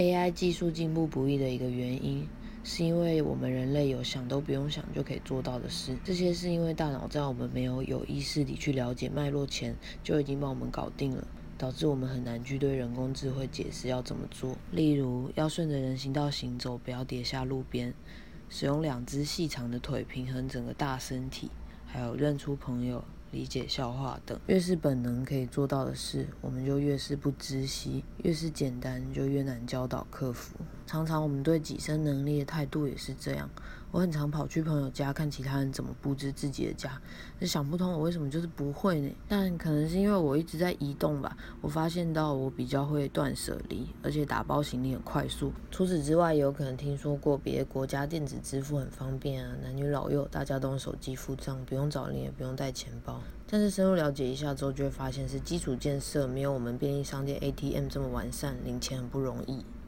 AI 技术进步不易的一个原因，是因为我们人类有想都不用想就可以做到的事，这些是因为大脑在我们没有有意识地去了解脉络前，就已经帮我们搞定了。导致我们很难去对人工智慧解释要怎么做。例如，要顺着人行道行走，不要跌下路边；使用两只细长的腿平衡整个大身体；还有认出朋友。理解笑话等，越是本能可以做到的事，我们就越是不知悉；越是简单，就越难教导克服。常常我们对己身能力的态度也是这样。我很常跑去朋友家看其他人怎么布置自己的家，就想不通我为什么就是不会呢？但可能是因为我一直在移动吧。我发现到我比较会断舍离，而且打包行李很快速。除此之外，也有可能听说过别的国家电子支付很方便啊，男女老幼大家都用手机付账，不用找零也不用带钱包。但是深入了解一下之后，就会发现是基础建设没有我们便利商店 ATM 这么完善，领钱很不容易。